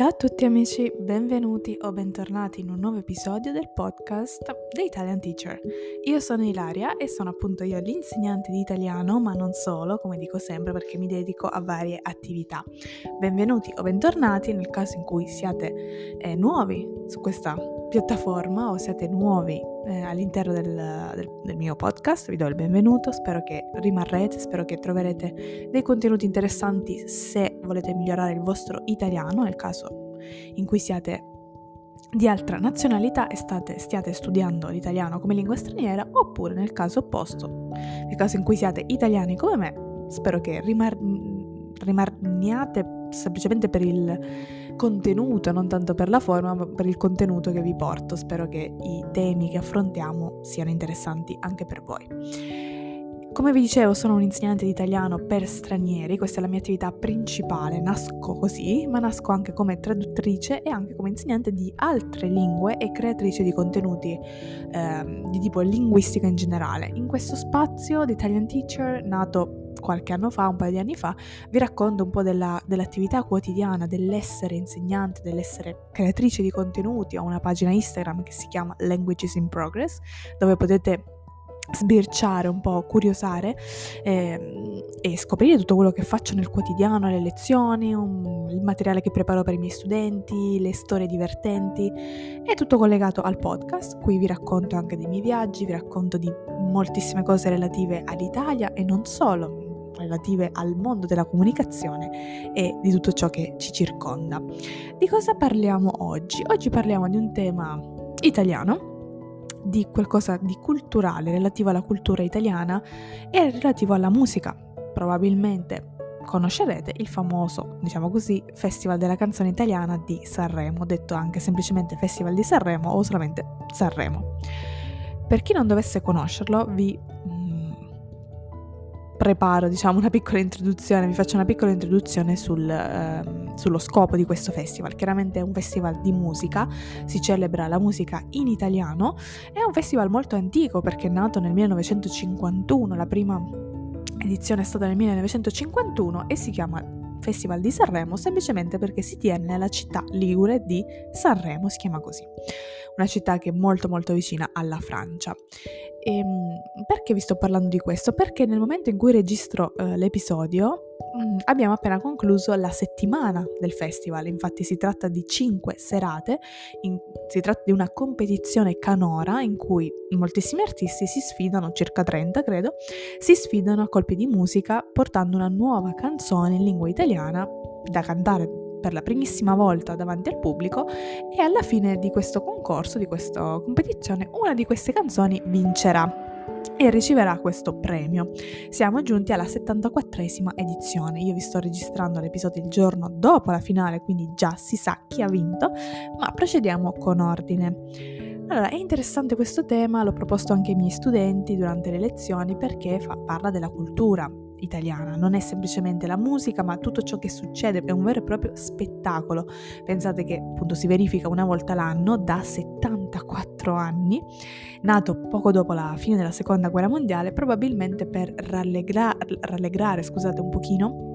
Ciao a tutti amici, benvenuti o bentornati in un nuovo episodio del podcast The Italian Teacher. Io sono Ilaria e sono appunto io l'insegnante di italiano, ma non solo, come dico sempre, perché mi dedico a varie attività. Benvenuti o bentornati nel caso in cui siate eh, nuovi su questa piattaforma o siete nuovi eh, all'interno del, del, del, mio podcast, vi do il benvenuto, spero che rimarrete, spero che troverete dei contenuti interessanti se volete migliorare il vostro italiano, nel caso in cui siate di altra nazionalità e state, stiate studiando l'italiano come lingua straniera, oppure nel caso opposto, nel caso in cui siate italiani come me, spero che rimar- rimarniate semplicemente per il contenuto, non tanto per la forma, ma per il contenuto che vi porto. Spero che i temi che affrontiamo siano interessanti anche per voi. Come vi dicevo, sono un insegnante di italiano per stranieri, questa è la mia attività principale, nasco così, ma nasco anche come traduttrice e anche come insegnante di altre lingue e creatrice di contenuti eh, di tipo linguistica in generale. In questo spazio di Italian Teacher, nato qualche anno fa, un paio di anni fa, vi racconto un po' della, dell'attività quotidiana, dell'essere insegnante, dell'essere creatrice di contenuti. Ho una pagina Instagram che si chiama Languages in Progress, dove potete sbirciare un po', curiosare eh, e scoprire tutto quello che faccio nel quotidiano, le lezioni, un, il materiale che preparo per i miei studenti, le storie divertenti è tutto collegato al podcast. Qui vi racconto anche dei miei viaggi, vi racconto di moltissime cose relative all'Italia e non solo, relative al mondo della comunicazione e di tutto ciò che ci circonda. Di cosa parliamo oggi? Oggi parliamo di un tema italiano di qualcosa di culturale relativo alla cultura italiana e relativo alla musica. Probabilmente conoscerete il famoso, diciamo così, Festival della canzone italiana di Sanremo, detto anche semplicemente Festival di Sanremo o solamente Sanremo. Per chi non dovesse conoscerlo, vi preparo diciamo una piccola introduzione, vi faccio una piccola introduzione sul, eh, sullo scopo di questo festival. Chiaramente è un festival di musica, si celebra la musica in italiano, è un festival molto antico perché è nato nel 1951, la prima edizione è stata nel 1951 e si chiama Festival di Sanremo semplicemente perché si tiene nella città ligure di Sanremo, si chiama così, una città che è molto molto vicina alla Francia. E, ehm, perché vi sto parlando di questo? Perché nel momento in cui registro eh, l'episodio abbiamo appena concluso la settimana del festival, infatti si tratta di cinque serate, in, si tratta di una competizione canora in cui moltissimi artisti si sfidano, circa 30 credo, si sfidano a colpi di musica portando una nuova canzone in lingua italiana da cantare per la primissima volta davanti al pubblico e alla fine di questo concorso, di questa competizione, una di queste canzoni vincerà e riceverà questo premio. Siamo giunti alla 74esima edizione. Io vi sto registrando l'episodio il giorno dopo la finale, quindi già si sa chi ha vinto, ma procediamo con ordine. Allora, è interessante questo tema, l'ho proposto anche ai miei studenti durante le lezioni perché fa, parla della cultura, italiana, non è semplicemente la musica, ma tutto ciò che succede è un vero e proprio spettacolo. Pensate che appunto si verifica una volta l'anno da 74 anni, nato poco dopo la fine della seconda guerra mondiale, probabilmente per rallegra- rallegrare, scusate un pochino,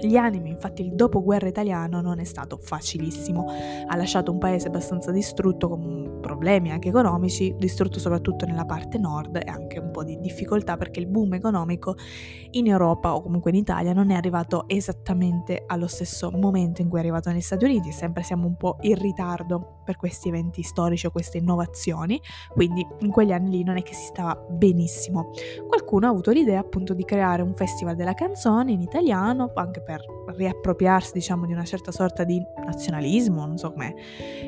gli animi, infatti il dopoguerra italiano non è stato facilissimo, ha lasciato un paese abbastanza distrutto con problemi anche economici, distrutto soprattutto nella parte nord e anche un po' di difficoltà perché il boom economico in Europa o comunque in Italia non è arrivato esattamente allo stesso momento in cui è arrivato negli Stati Uniti, sempre siamo un po' in ritardo per questi eventi storici o queste innovazioni, quindi in quegli anni lì non è che si stava benissimo. Qualcuno ha avuto l'idea appunto di creare un festival della canzone in italiano, anche per riappropriarsi diciamo di una certa sorta di nazionalismo, non so come,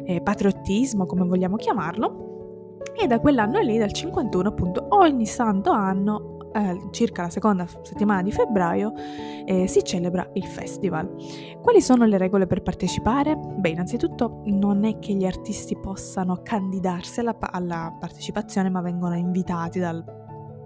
eh, patriottismo, come vogliamo chiamarlo. E da quell'anno lì, dal 51, appunto, ogni santo anno eh, circa la seconda settimana di febbraio eh, si celebra il festival. Quali sono le regole per partecipare? Beh, innanzitutto non è che gli artisti possano candidarsi alla, alla partecipazione, ma vengono invitati dal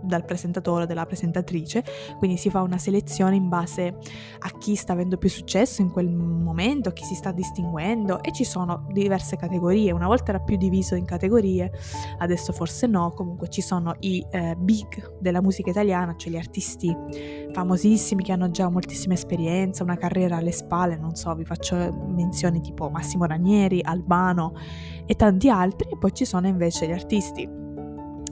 dal presentatore o dalla presentatrice, quindi si fa una selezione in base a chi sta avendo più successo in quel momento, chi si sta distinguendo e ci sono diverse categorie, una volta era più diviso in categorie, adesso forse no, comunque ci sono i eh, big della musica italiana, cioè gli artisti famosissimi che hanno già moltissima esperienza, una carriera alle spalle, non so, vi faccio menzioni tipo Massimo Ranieri, Albano e tanti altri, e poi ci sono invece gli artisti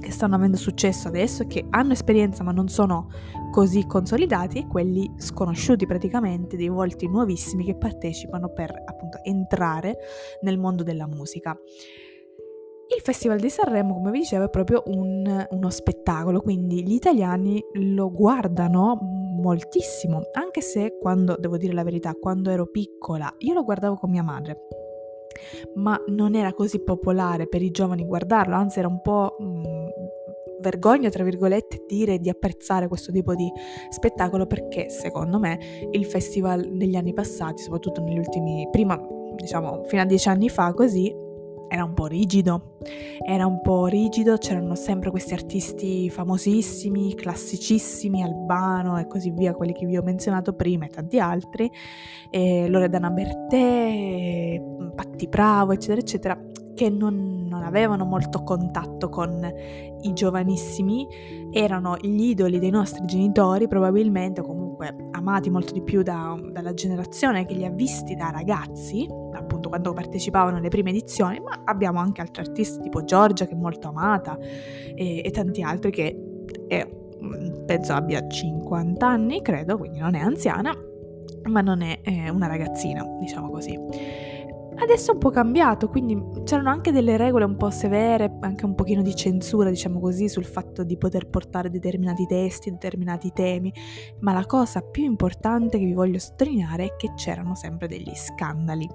che stanno avendo successo adesso, che hanno esperienza ma non sono così consolidati, e quelli sconosciuti praticamente, dei volti nuovissimi che partecipano per appunto entrare nel mondo della musica. Il Festival di Sanremo, come vi dicevo, è proprio un, uno spettacolo, quindi gli italiani lo guardano moltissimo, anche se quando, devo dire la verità, quando ero piccola, io lo guardavo con mia madre, ma non era così popolare per i giovani guardarlo, anzi era un po' mh, mm, vergogna, tra virgolette, dire di apprezzare questo tipo di spettacolo perché secondo me il festival negli anni passati, soprattutto negli ultimi, prima diciamo fino a dieci anni fa così, era un po' rigido, era un po' rigido, c'erano sempre questi artisti famosissimi, classicissimi, Albano e così via, quelli che vi ho menzionato prima e tanti altri, e Loredana Bertè, Patti Bravo, eccetera, eccetera, che non, non, avevano molto contatto con i giovanissimi, erano gli idoli dei nostri genitori probabilmente, comunque amati molto di più da, dalla generazione che li ha visti da ragazzi, appunto quando partecipavano alle prime edizioni, ma abbiamo anche altri artisti tipo Giorgia che è molto amata e, e tanti altri che è, mm, penso abbia 50 anni, credo, quindi non è anziana, ma non è, è una ragazzina, diciamo così. Adesso è un po' cambiato, quindi c'erano anche delle regole un po' severe, anche un pochino di censura, diciamo così, sul fatto di poter portare determinati testi, determinati temi, ma la cosa più importante che vi voglio sottolineare è che c'erano sempre degli scandali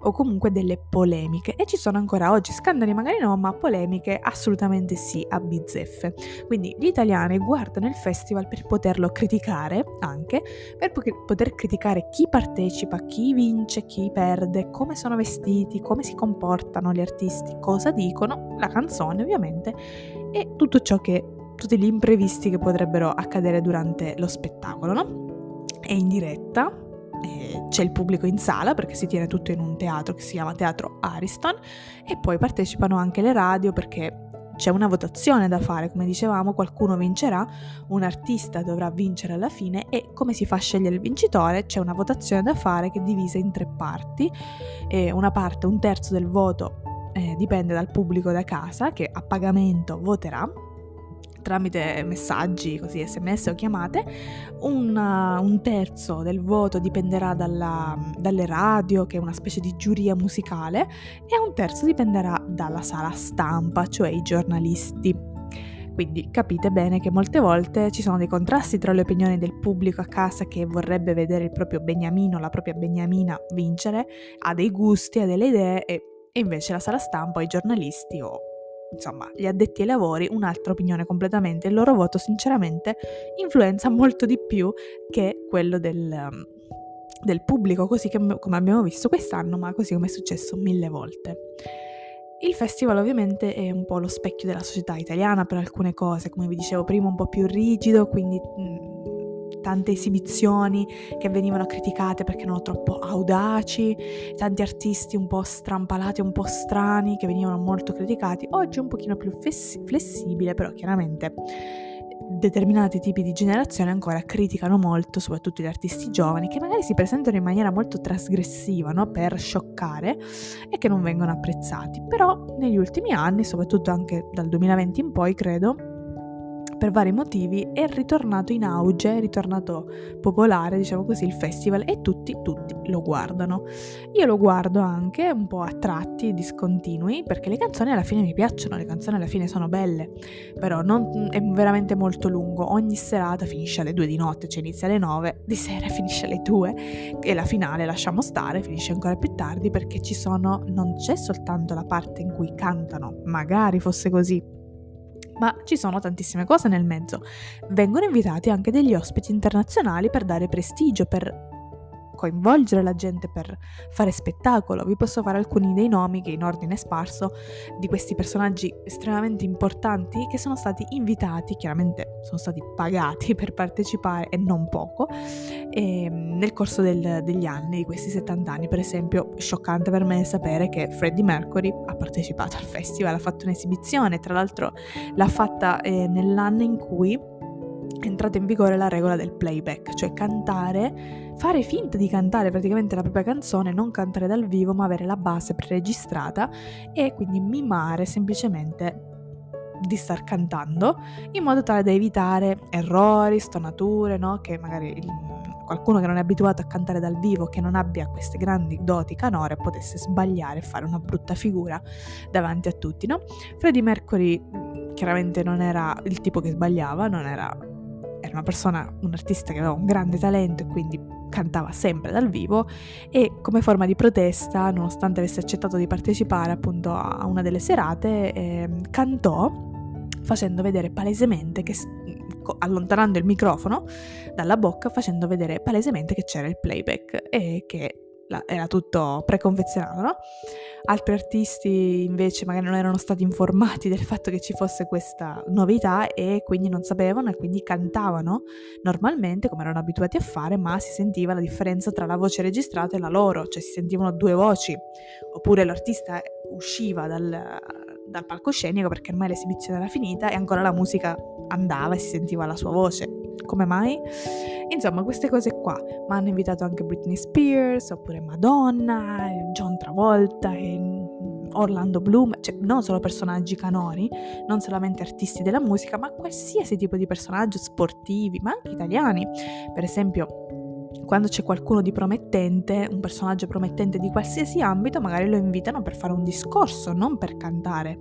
o comunque delle polemiche e ci sono ancora oggi scandali magari no, ma polemiche assolutamente sì a bizzeffe. Quindi gli italiani guardano il festival per poterlo criticare anche, per poter criticare chi partecipa, chi vince, chi perde, come sono vestiti, come si comportano gli artisti, cosa dicono, la canzone ovviamente e tutto ciò che tutti gli imprevisti che potrebbero accadere durante lo spettacolo, no? È in diretta, eh, c'è il pubblico in sala perché si tiene tutto in un teatro che si chiama Teatro Ariston e poi partecipano anche le radio perché c'è una votazione da fare, come dicevamo, qualcuno vincerà, un artista dovrà vincere alla fine e come si fa a scegliere il vincitore? C'è una votazione da fare che è divisa in tre parti, e una parte, un terzo del voto eh, dipende dal pubblico da casa che a pagamento voterà tramite messaggi, così sms o chiamate, un, uh, un terzo del voto dipenderà dalla, dalle radio, che è una specie di giuria musicale, e un terzo dipenderà dalla sala stampa, cioè i giornalisti. Quindi capite bene che molte volte ci sono dei contrasti tra le opinioni del pubblico a casa che vorrebbe vedere il proprio beniamino, la propria beniamina vincere, ha dei gusti, ha delle idee e, e invece la sala stampa o i giornalisti o insomma, gli addetti ai lavori un'altra opinione completamente. Il loro voto, sinceramente, influenza molto di più che quello del, um, del pubblico, così che, come abbiamo visto quest'anno, ma così come è successo mille volte. Il festival ovviamente è un po' lo specchio della società italiana per alcune cose, come vi dicevo prima un po' più rigido, quindi tante esibizioni che venivano criticate perché erano troppo audaci, tanti artisti un po' strampalati, un po' strani che venivano molto criticati. Oggi è un pochino più flessibile, però chiaramente determinati tipi di generazione ancora criticano molto, soprattutto gli artisti giovani, che magari si presentano in maniera molto trasgressiva, no? per scioccare e che non vengono apprezzati. Però negli ultimi anni, soprattutto anche dal 2020 in poi, credo, per vari motivi è ritornato in auge, è ritornato popolare, diciamo così, il festival e tutti, tutti lo guardano. Io lo guardo anche un po' a tratti discontinui perché le canzoni alla fine mi piacciono, le canzoni alla fine sono belle, però non, è veramente molto lungo, ogni serata finisce alle 2 di notte, cioè inizia alle 9, di sera finisce alle 2 e la finale lasciamo stare, finisce ancora più tardi perché ci sono, non c'è soltanto la parte in cui cantano, magari fosse così, ma ci sono tantissime cose nel mezzo. Vengono invitati anche degli ospiti internazionali per dare prestigio, per coinvolgere la gente, per fare spettacolo. Vi posso fare alcuni dei nomi che in ordine sparso di questi personaggi estremamente importanti che sono stati invitati, chiaramente sono stati pagati per partecipare e non poco, e, ehm, nel corso del, degli anni, di questi 70 anni. Per esempio, scioccante per me sapere che Freddie Mercury ha partecipato al festival, ha fatto un'esibizione, tra l'altro l'ha fatta eh, nell'anno in cui è entrata in vigore la regola del playback, cioè cantare, fare finta di cantare praticamente la propria canzone, non cantare dal vivo, ma avere la base preregistrata e quindi mimare semplicemente di star cantando in modo tale da evitare errori, stonature, no? che magari qualcuno che non è abituato a cantare dal vivo, che non abbia queste grandi doti canore, potesse sbagliare e fare una brutta figura davanti a tutti. No? Freddie Mercury chiaramente non era il tipo che sbagliava, non era era una persona, un artista che aveva un grande talento e quindi cantava sempre dal vivo e come forma di protesta, nonostante avesse accettato di partecipare appunto a una delle serate, eh, cantò facendo vedere palesemente che allontanando il microfono dalla bocca facendo vedere palesemente che c'era il playback e che era tutto preconfezionato, no? Altri artisti invece magari non erano stati informati del fatto che ci fosse questa novità e quindi non sapevano e quindi cantavano normalmente come erano abituati a fare, ma si sentiva la differenza tra la voce registrata e la loro, cioè si sentivano due voci, oppure l'artista usciva dal, dal palcoscenico perché ormai l'esibizione era finita e ancora la musica andava e si sentiva la sua voce. Come mai? Insomma, queste cose qua. Ma hanno invitato anche Britney Spears, oppure Madonna, John Travolta, Orlando Bloom, cioè non solo personaggi canori, non solamente artisti della musica, ma qualsiasi tipo di personaggio sportivi, ma anche italiani. Per esempio, quando c'è qualcuno di promettente, un personaggio promettente di qualsiasi ambito, magari lo invitano per fare un discorso, non per cantare.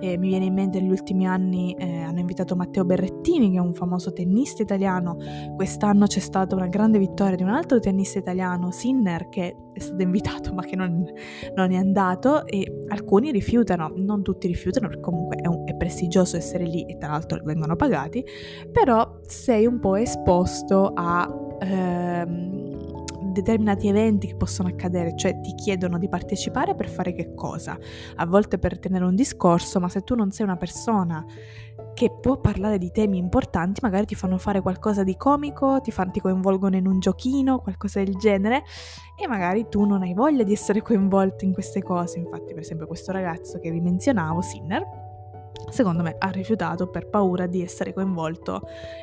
Eh, mi viene in mente negli ultimi anni eh, hanno invitato Matteo Berrettini, che è un famoso tennista italiano. Quest'anno c'è stata una grande vittoria di un altro tennista italiano, Sinner, che è stato invitato ma che non, non è andato e alcuni rifiutano, non tutti rifiutano perché comunque è, un, è prestigioso essere lì e tra l'altro vengono pagati, però sei un po' esposto a ehm, determinati eventi che possono accadere, cioè ti chiedono di partecipare per fare che cosa? A volte per tenere un discorso, ma se tu non sei una persona che può parlare di temi importanti, magari ti fanno fare qualcosa di comico, ti, fanno, ti coinvolgono in un giochino, qualcosa del genere, e magari tu non hai voglia di essere coinvolto in queste cose. Infatti, per esempio, questo ragazzo che vi menzionavo, Sinner, secondo me ha rifiutato per paura di essere coinvolto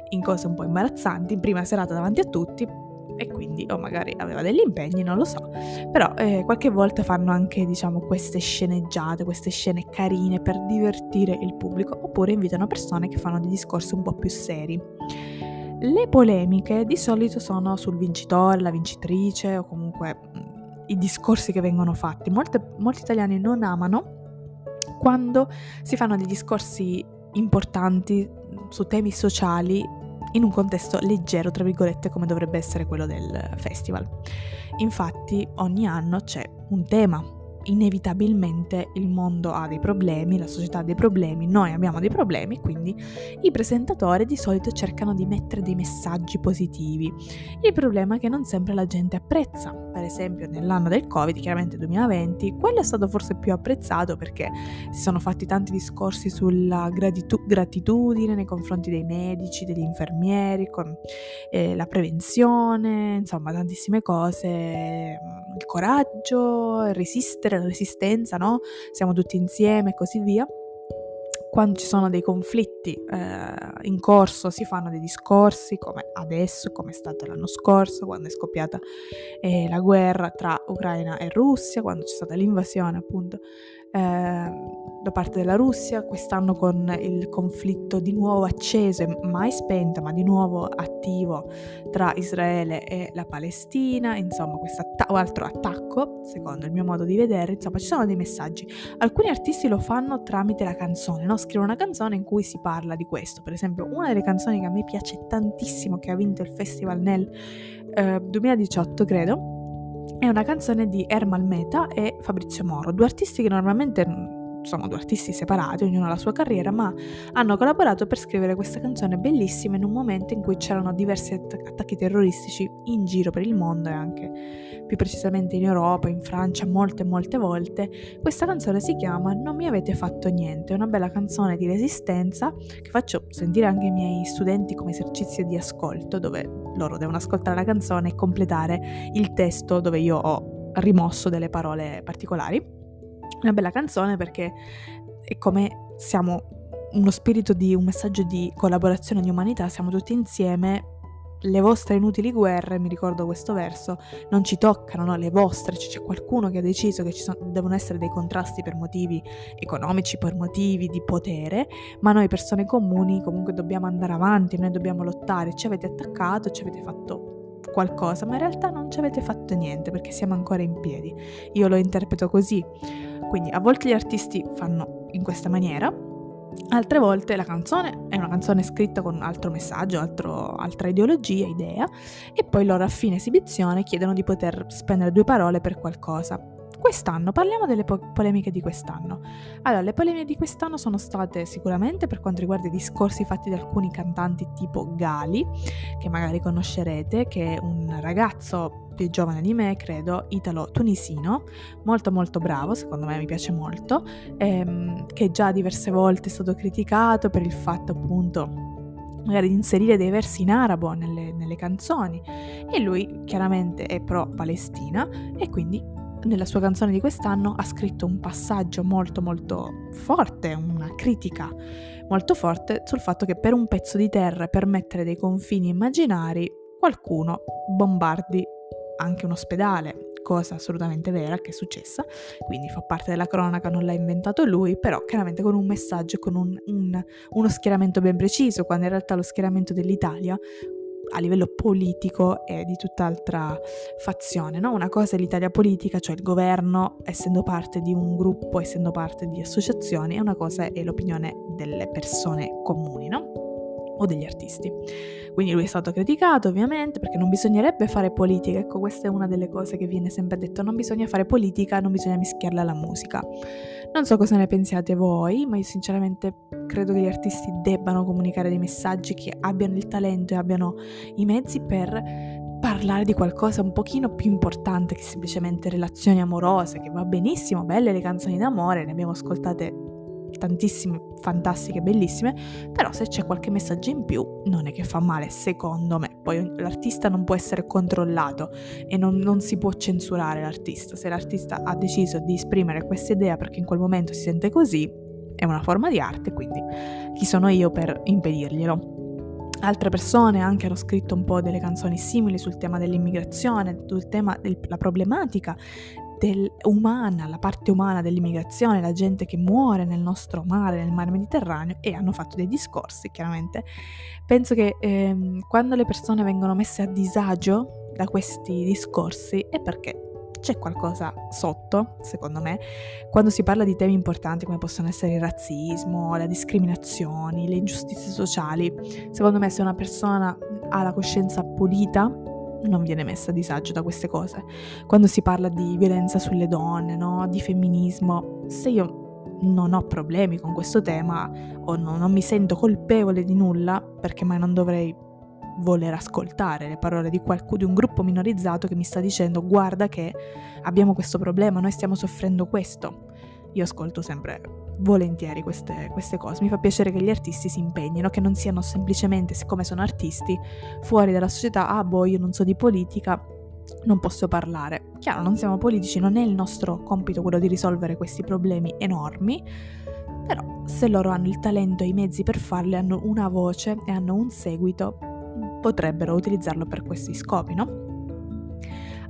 in cose un po' imbarazzanti in prima serata davanti a tutti e quindi o magari aveva degli impegni, non lo so. Però eh, qualche volta fanno anche, diciamo, queste sceneggiate, queste scene carine per divertire il pubblico, oppure invitano persone che fanno dei discorsi un po' più seri. Le polemiche di solito sono sul vincitore, la vincitrice o comunque mm, i discorsi che vengono fatti. Molte, molti italiani non amano quando si fanno dei discorsi importanti su temi sociali in un contesto leggero, tra virgolette, come dovrebbe essere quello del festival. Infatti ogni anno c'è un tema inevitabilmente il mondo ha dei problemi, la società ha dei problemi, noi abbiamo dei problemi, quindi i presentatori di solito cercano di mettere dei messaggi positivi. Il problema è che non sempre la gente apprezza. Per esempio nell'anno del Covid, chiaramente 2020, quello è stato forse più apprezzato perché si sono fatti tanti discorsi sulla gratitu- gratitudine nei confronti dei medici, degli infermieri, con eh, la prevenzione, insomma tantissime cose, il coraggio, resistere la resistenza, no? Siamo tutti insieme e così via. Quando ci sono dei conflitti eh, in corso si fanno dei discorsi come adesso, come è stato l'anno scorso, quando è scoppiata eh, la guerra tra Ucraina e Russia, quando c'è stata l'invasione appunto eh, da parte della Russia, quest'anno con il conflitto di nuovo acceso, mai spento, ma di nuovo attivo tra Israele e la Palestina, insomma questo altro attacco, secondo il mio modo di vedere, insomma ci sono dei messaggi. Alcuni artisti lo fanno tramite la canzone, no? scrivono una canzone in cui si parla di questo, per esempio una delle canzoni che a me piace tantissimo, che ha vinto il festival nel eh, 2018 credo, è una canzone di Ermal Meta e Fabrizio Moro, due artisti che normalmente sono due artisti separati, ognuno ha la sua carriera, ma hanno collaborato per scrivere questa canzone bellissima in un momento in cui c'erano diversi attacchi terroristici in giro per il mondo e anche più precisamente in Europa, in Francia, molte molte volte. Questa canzone si chiama Non mi avete fatto niente, è una bella canzone di resistenza che faccio sentire anche ai miei studenti come esercizio di ascolto, dove loro devono ascoltare la canzone e completare il testo dove io ho rimosso delle parole particolari. Una bella canzone perché è come siamo uno spirito di un messaggio di collaborazione di umanità, siamo tutti insieme. Le vostre inutili guerre, mi ricordo questo verso, non ci toccano, no? le vostre, cioè, c'è qualcuno che ha deciso che ci sono, devono essere dei contrasti per motivi economici, per motivi di potere, ma noi persone comuni comunque dobbiamo andare avanti, noi dobbiamo lottare, ci avete attaccato, ci avete fatto qualcosa, ma in realtà non ci avete fatto niente perché siamo ancora in piedi. Io lo interpreto così. Quindi a volte gli artisti fanno in questa maniera, altre volte la canzone è una canzone scritta con un altro messaggio, altro, altra ideologia, idea, e poi loro a fine esibizione chiedono di poter spendere due parole per qualcosa. Quest'anno, parliamo delle po- polemiche di quest'anno. Allora, le polemiche di quest'anno sono state sicuramente per quanto riguarda i discorsi fatti da alcuni cantanti tipo Gali, che magari conoscerete, che è un ragazzo più giovane di me, credo, italo-tunisino, molto molto bravo, secondo me mi piace molto, ehm, che già diverse volte è stato criticato per il fatto appunto magari di inserire dei versi in arabo nelle, nelle canzoni e lui chiaramente è pro Palestina e quindi nella sua canzone di quest'anno ha scritto un passaggio molto molto forte, una critica molto forte sul fatto che per un pezzo di terra, per mettere dei confini immaginari, qualcuno bombardi anche un ospedale, cosa assolutamente vera che è successa, quindi fa parte della cronaca, non l'ha inventato lui, però chiaramente con un messaggio, con un, un, uno schieramento ben preciso, quando in realtà lo schieramento dell'Italia a livello politico è di tutt'altra fazione. No? Una cosa è l'Italia politica, cioè il governo essendo parte di un gruppo, essendo parte di associazioni, e una cosa è l'opinione delle persone comuni, no? o degli artisti. Quindi lui è stato criticato ovviamente perché non bisognerebbe fare politica, ecco questa è una delle cose che viene sempre detto, non bisogna fare politica, non bisogna mischiarla alla musica. Non so cosa ne pensiate voi, ma io sinceramente credo che gli artisti debbano comunicare dei messaggi che abbiano il talento e abbiano i mezzi per parlare di qualcosa un pochino più importante che semplicemente relazioni amorose, che va benissimo, belle le canzoni d'amore, ne abbiamo ascoltate tantissime, fantastiche, bellissime, però se c'è qualche messaggio in più non è che fa male, secondo me. Poi l'artista non può essere controllato e non, non si può censurare l'artista. Se l'artista ha deciso di esprimere questa idea perché in quel momento si sente così, è una forma di arte, quindi chi sono io per impedirglielo? Altre persone anche hanno scritto un po' delle canzoni simili sul tema dell'immigrazione, sul tema della problematica del, umana, la parte umana dell'immigrazione, la gente che muore nel nostro mare, nel mare Mediterraneo e hanno fatto dei discorsi, chiaramente. Penso che ehm, quando le persone vengono messe a disagio da questi discorsi è perché c'è qualcosa sotto, secondo me, quando si parla di temi importanti come possono essere il razzismo, le discriminazioni, le ingiustizie sociali. Secondo me se una persona ha la coscienza pulita non viene messa a disagio da queste cose. Quando si parla di violenza sulle donne, no? di femminismo, se io non ho problemi con questo tema o no, non mi sento colpevole di nulla, perché mai non dovrei voler ascoltare le parole di, qualcuno, di un gruppo minorizzato che mi sta dicendo guarda che abbiamo questo problema, noi stiamo soffrendo questo. Io ascolto sempre volentieri queste, queste, cose. Mi fa piacere che gli artisti si impegnino, che non siano semplicemente, siccome sono artisti, fuori dalla società, ah boh, io non so di politica, non posso parlare. Chiaro, non siamo politici, non è il nostro compito quello di risolvere questi problemi enormi, però se loro hanno il talento e i mezzi per farli, hanno una voce e hanno un seguito, potrebbero utilizzarlo per questi scopi, no?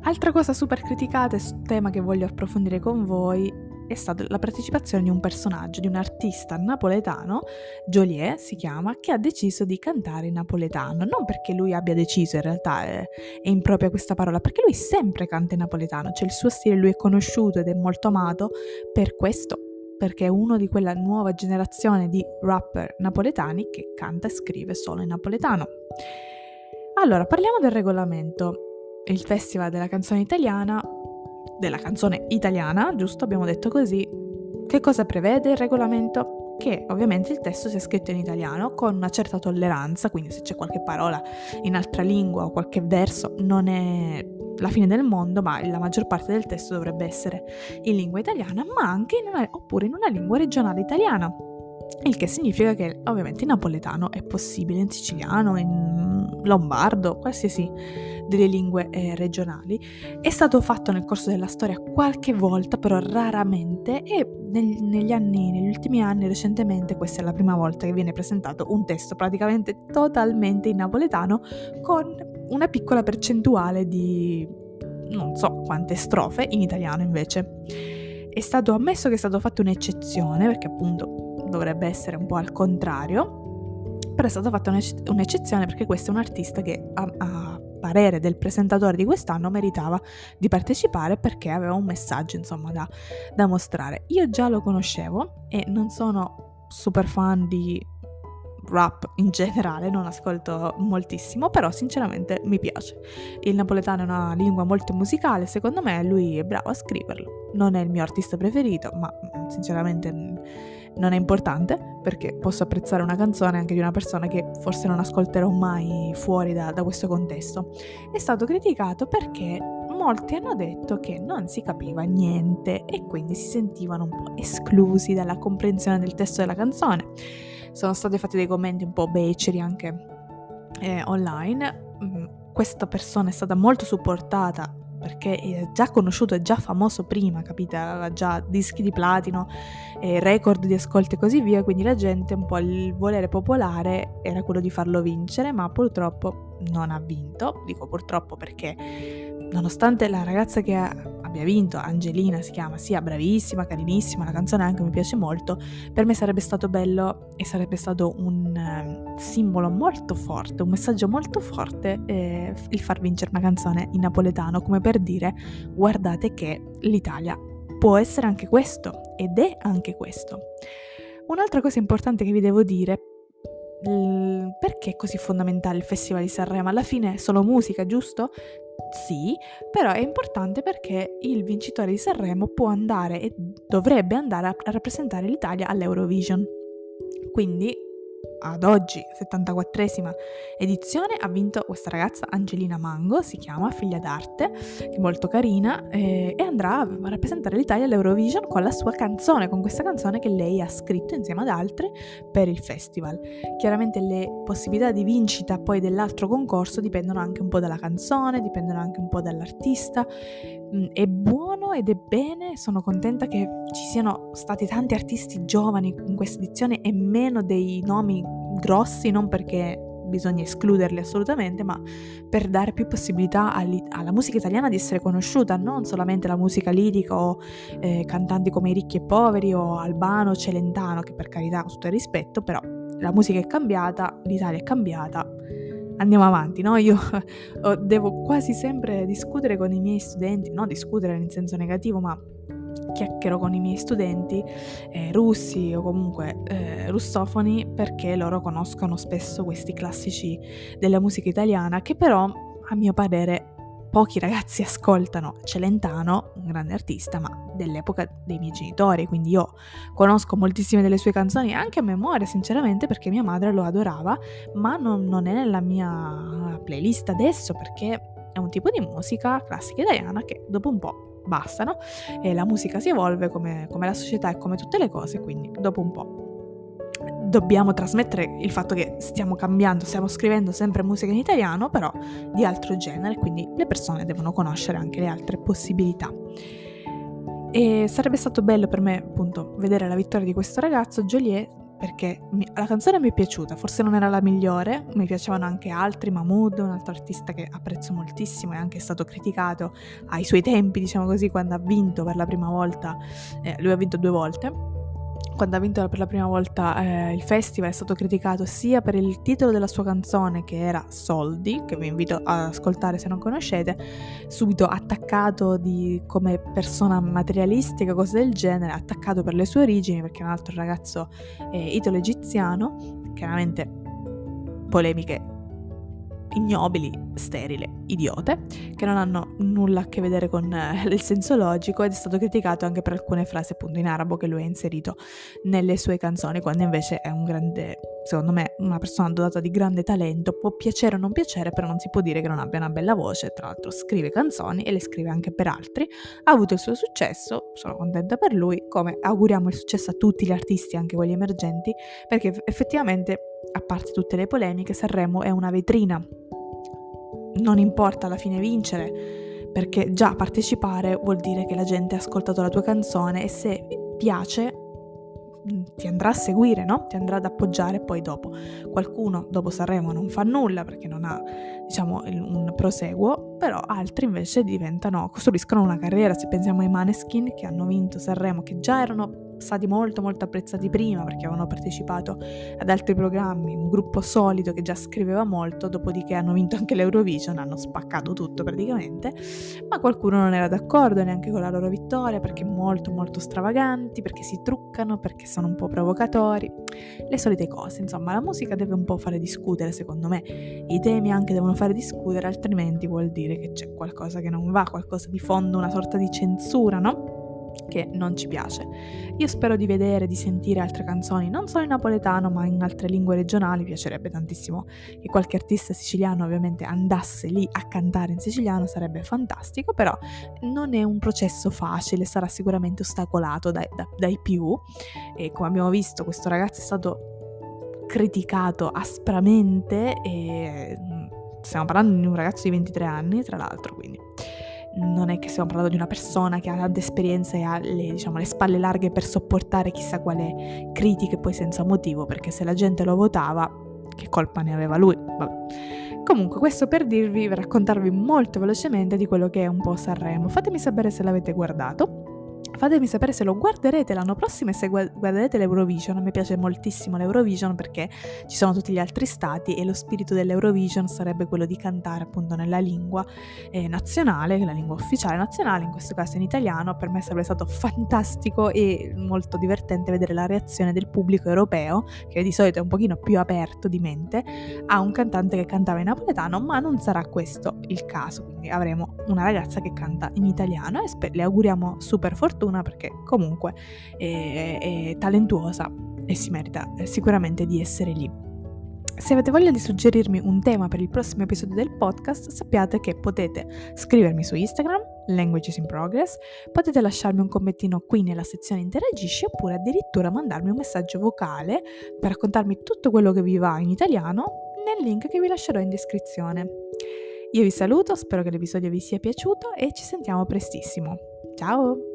Altra cosa super criticata, tema che voglio approfondire con voi, è stata la partecipazione di un personaggio, di un artista napoletano, Joliet si chiama, che ha deciso di cantare in napoletano. Non perché lui abbia deciso, in realtà è, è impropria questa parola, perché lui sempre canta in napoletano, cioè il suo stile lui è conosciuto ed è molto amato per questo, perché è uno di quella nuova generazione di rapper napoletani che canta e scrive solo in napoletano. Allora, parliamo del regolamento. Il Festival della canzone italiana della canzone italiana, giusto? Abbiamo detto così, Che cosa prevede il regolamento? che ovviamente il testo sia scritto in italiano con una certa tolleranza, quindi se c'è qualche parola in altra lingua o qualche verso non è la fine del mondo, ma la maggior parte del testo dovrebbe essere in lingua italiana, ma anche in una, oppure in una lingua regionale italiana. Il che significa che ovviamente in napoletano è possibile, in siciliano, in lombardo, qualsiasi delle lingue eh, regionali. È stato fatto nel corso della storia qualche volta, però raramente, e neg- negli anni, negli ultimi anni, recentemente, questa è la prima volta che viene presentato un testo praticamente totalmente in napoletano con una piccola percentuale di non so quante strofe in italiano invece. È stato ammesso che è stato fatto un'eccezione, perché appunto dovrebbe essere un po' al contrario, però è stata fatta un'eccezione perché questo è un artista che a, a parere del presentatore di quest'anno meritava di partecipare perché aveva un messaggio insomma da, da mostrare. Io già lo conoscevo e non sono super fan di rap in generale, non ascolto moltissimo, però sinceramente mi piace. Il napoletano è una lingua molto musicale, secondo me lui è bravo a scriverlo. Non è il mio artista preferito, ma mm, sinceramente non è importante perché posso apprezzare una canzone anche di una persona che forse non ascolterò mai fuori da, da questo contesto. È stato criticato perché molti hanno detto che non si capiva niente e quindi si sentivano un po' esclusi dalla comprensione del testo della canzone. Sono stati fatti dei commenti un po' beceri anche eh, online. Mm, questa persona è stata molto supportata perché è già conosciuto, è già famoso prima, capite? Aveva già dischi di platino, eh, record di ascolti e così via, quindi la gente un po' il volere popolare era quello di farlo vincere, ma purtroppo non ha vinto. Dico purtroppo perché nonostante la ragazza che abbia vinto, Angelina si chiama, sia bravissima, carinissima, la canzone anche mi piace molto, per me sarebbe stato bello e sarebbe stato un uh, simbolo molto forte, un messaggio molto forte eh, il far vincere una canzone in napoletano, come per dire guardate che l'Italia può essere anche questo ed è anche questo. Un'altra cosa importante che vi devo dire perché è così fondamentale il Festival di Sanremo? Alla fine è solo musica, giusto? Sì, però è importante perché il vincitore di Sanremo può andare e dovrebbe andare a rappresentare l'Italia all'Eurovision. Quindi ad oggi, 74esima edizione, ha vinto questa ragazza Angelina Mango, si chiama Figlia d'Arte, che è molto carina, eh, e andrà a rappresentare l'Italia all'Eurovision con la sua canzone, con questa canzone che lei ha scritto insieme ad altre per il festival. Chiaramente le possibilità di vincita poi dell'altro concorso dipendono anche un po' dalla canzone, dipendono anche un po' dall'artista. Mm, è buono ed è bene, sono contenta che ci siano stati tanti artisti giovani in questa edizione e meno dei nomi grossi, non perché bisogna escluderli assolutamente, ma per dare più possibilità alla musica italiana di essere conosciuta, non solamente la musica lirica o eh, cantanti come i ricchi e poveri o Albano, Celentano, che per carità con tutto il rispetto, però la musica è cambiata, l'Italia è cambiata, andiamo avanti, no? Io devo quasi sempre discutere con i miei studenti, non discutere in senso negativo, ma chiacchiero con i miei studenti eh, russi o comunque eh, russofoni perché loro conoscono spesso questi classici della musica italiana che però a mio parere pochi ragazzi ascoltano. Celentano, un grande artista, ma dell'epoca dei miei genitori, quindi io conosco moltissime delle sue canzoni anche a memoria, sinceramente, perché mia madre lo adorava, ma non, non è nella mia playlist adesso perché è un tipo di musica classica italiana che dopo un po' bastano e la musica si evolve come, come la società e come tutte le cose, quindi dopo un po' dobbiamo trasmettere il fatto che stiamo cambiando, stiamo scrivendo sempre musica in italiano, però di altro genere, quindi le persone devono conoscere anche le altre possibilità. E sarebbe stato bello per me, appunto, vedere la vittoria di questo ragazzo, Joliet, perché mi, la canzone mi è piaciuta, forse non era la migliore, mi piacevano anche altri, Mahmood, un altro artista che apprezzo moltissimo, è anche stato criticato ai suoi tempi, diciamo così, quando ha vinto per la prima volta, eh, lui ha vinto due volte, quando ha vinto per la prima volta eh, il festival è stato criticato sia per il titolo della sua canzone che era Soldi, che vi invito ad ascoltare se non conoscete, subito attaccato di, come persona materialistica, cose del genere, attaccato per le sue origini perché è un altro ragazzo eh, italo-egiziano, chiaramente polemiche ignobili, sterili, idiote, che non hanno nulla a che vedere con eh, il senso logico ed è stato criticato anche per alcune frasi appunto in arabo che lui ha inserito nelle sue canzoni, quando invece è un grande, secondo me, una persona dotata di grande talento, può piacere o non piacere, però non si può dire che non abbia una bella voce, tra l'altro scrive canzoni e le scrive anche per altri, ha avuto il suo successo, sono contenta per lui, come auguriamo il successo a tutti gli artisti, anche quelli emergenti, perché effettivamente, a parte tutte le polemiche, Sanremo è una vetrina non importa alla fine vincere, perché già partecipare vuol dire che la gente ha ascoltato la tua canzone e se piace mm, ti andrà a seguire, no? Ti andrà ad appoggiare poi dopo. Qualcuno dopo Sanremo non fa nulla perché non ha, diciamo, un proseguo, però altri invece diventano, costruiscono una carriera. Se pensiamo ai Maneskin che hanno vinto Sanremo, che già erano stati molto molto apprezzati prima perché avevano partecipato ad altri programmi, un gruppo solido che già scriveva molto, dopodiché hanno vinto anche l'Eurovision, hanno spaccato tutto praticamente, ma qualcuno non era d'accordo neanche con la loro vittoria perché molto molto stravaganti, perché si truccano, perché sono un po' provocatori, le solite cose, insomma la musica deve un po' fare discutere secondo me, i temi anche devono fare discutere, altrimenti vuol dire che c'è qualcosa che non va, qualcosa di fondo, una sorta di censura, no? Che non ci piace. Io spero di vedere, di sentire altre canzoni, non solo in napoletano, ma in altre lingue regionali. Piacerebbe tantissimo che qualche artista siciliano ovviamente andasse lì a cantare in siciliano, sarebbe fantastico, però non è un processo facile, sarà sicuramente ostacolato dai, da, dai più. E come abbiamo visto, questo ragazzo è stato criticato aspramente e mm, stiamo parlando di un ragazzo di 23 anni, tra l'altro, quindi non è che stiamo parlando di una persona che ha tante esperienze e ha le, diciamo, le spalle larghe per sopportare chissà quale critiche poi senza motivo, perché se la gente lo votava, che colpa ne aveva lui? Vabbè. Comunque, questo per dirvi, raccontarvi molto velocemente di quello che è un po' Sanremo. Fatemi sapere se l'avete guardato. Fatemi sapere se lo guarderete l'anno prossimo e se guarderete l'Eurovision. A me piace moltissimo l'Eurovision perché ci sono tutti gli altri stati e lo spirito dell'Eurovision sarebbe quello di cantare appunto nella lingua eh, nazionale, la lingua ufficiale nazionale, in questo caso in italiano. Per me sarebbe stato fantastico e molto divertente vedere la reazione del pubblico europeo, che di solito è un pochino più aperto di mente, a un cantante che cantava in napoletano, ma non sarà questo il caso. Quindi avremo una ragazza che canta in italiano e sper- le auguriamo super fortuna fortuna perché comunque è, è talentuosa e si merita sicuramente di essere lì. Se avete voglia di suggerirmi un tema per il prossimo episodio del podcast, sappiate che potete scrivermi su Instagram, Languages in Progress, potete lasciarmi un commentino qui nella sezione Interagisci oppure addirittura mandarmi un messaggio vocale per raccontarmi tutto quello che vi va in italiano nel link che vi lascerò in descrizione. Io vi saluto, spero che l'episodio vi sia piaciuto e ci sentiamo prestissimo. Ciao!